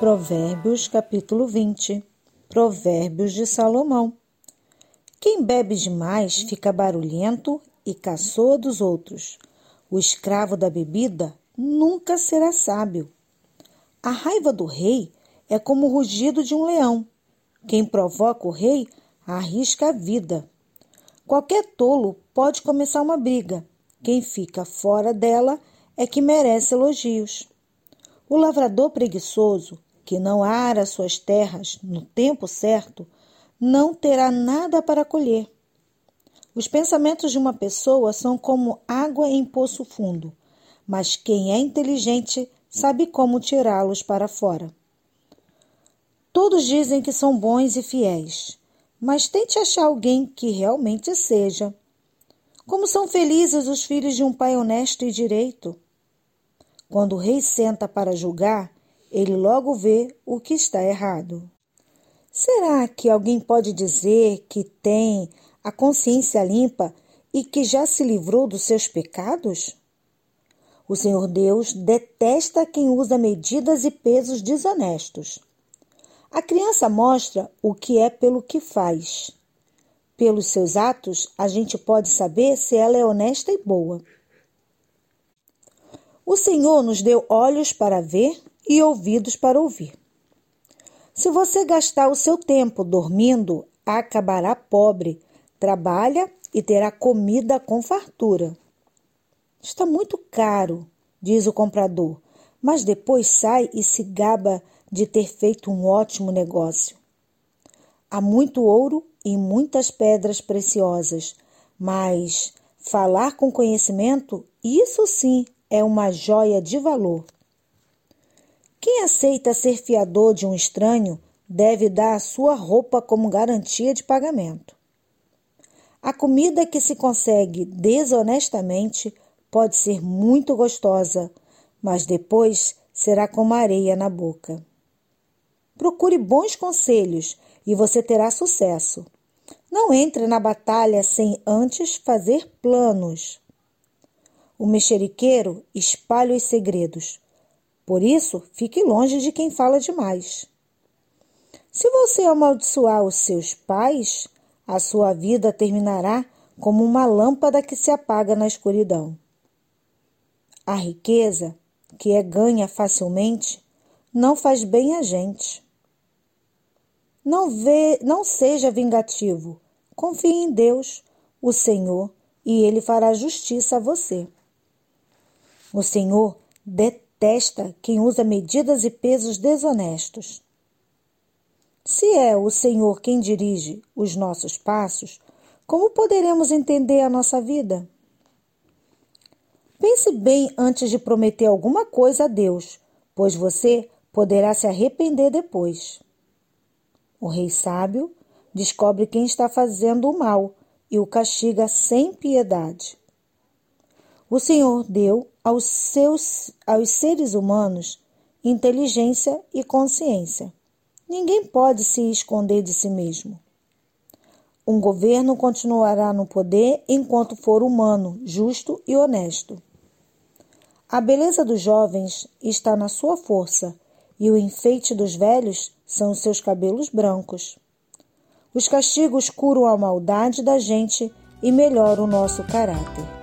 Provérbios capítulo 20 Provérbios de Salomão Quem bebe demais fica barulhento e caçoa dos outros. O escravo da bebida nunca será sábio. A raiva do rei é como o rugido de um leão. Quem provoca o rei arrisca a vida. Qualquer tolo pode começar uma briga. Quem fica fora dela é que merece elogios. O lavrador preguiçoso que não ara suas terras no tempo certo, não terá nada para colher. Os pensamentos de uma pessoa são como água em poço fundo, mas quem é inteligente sabe como tirá-los para fora. Todos dizem que são bons e fiéis, mas tente achar alguém que realmente seja. Como são felizes os filhos de um pai honesto e direito. Quando o rei senta para julgar, ele logo vê o que está errado. Será que alguém pode dizer que tem a consciência limpa e que já se livrou dos seus pecados? O Senhor Deus detesta quem usa medidas e pesos desonestos. A criança mostra o que é pelo que faz. Pelos seus atos, a gente pode saber se ela é honesta e boa. O Senhor nos deu olhos para ver e ouvidos para ouvir. Se você gastar o seu tempo dormindo, acabará pobre. Trabalha e terá comida com fartura. Está muito caro, diz o comprador, mas depois sai e se gaba de ter feito um ótimo negócio. Há muito ouro e muitas pedras preciosas, mas falar com conhecimento, isso sim é uma joia de valor. Quem aceita ser fiador de um estranho deve dar a sua roupa como garantia de pagamento. A comida que se consegue desonestamente pode ser muito gostosa, mas depois será como areia na boca. Procure bons conselhos e você terá sucesso. Não entre na batalha sem antes fazer planos. O mexeriqueiro espalha os segredos, por isso, fique longe de quem fala demais. Se você amaldiçoar os seus pais, a sua vida terminará como uma lâmpada que se apaga na escuridão. A riqueza, que é ganha facilmente, não faz bem a gente. Não, vê, não seja vingativo. Confie em Deus, o Senhor, e Ele fará justiça a você. O Senhor detesta detesta quem usa medidas e pesos desonestos. Se é o Senhor quem dirige os nossos passos, como poderemos entender a nossa vida? Pense bem antes de prometer alguma coisa a Deus, pois você poderá se arrepender depois. O rei sábio descobre quem está fazendo o mal e o castiga sem piedade. O Senhor deu aos, seus, aos seres humanos inteligência e consciência. Ninguém pode se esconder de si mesmo. Um governo continuará no poder enquanto for humano, justo e honesto. A beleza dos jovens está na sua força, e o enfeite dos velhos são os seus cabelos brancos. Os castigos curam a maldade da gente e melhoram o nosso caráter.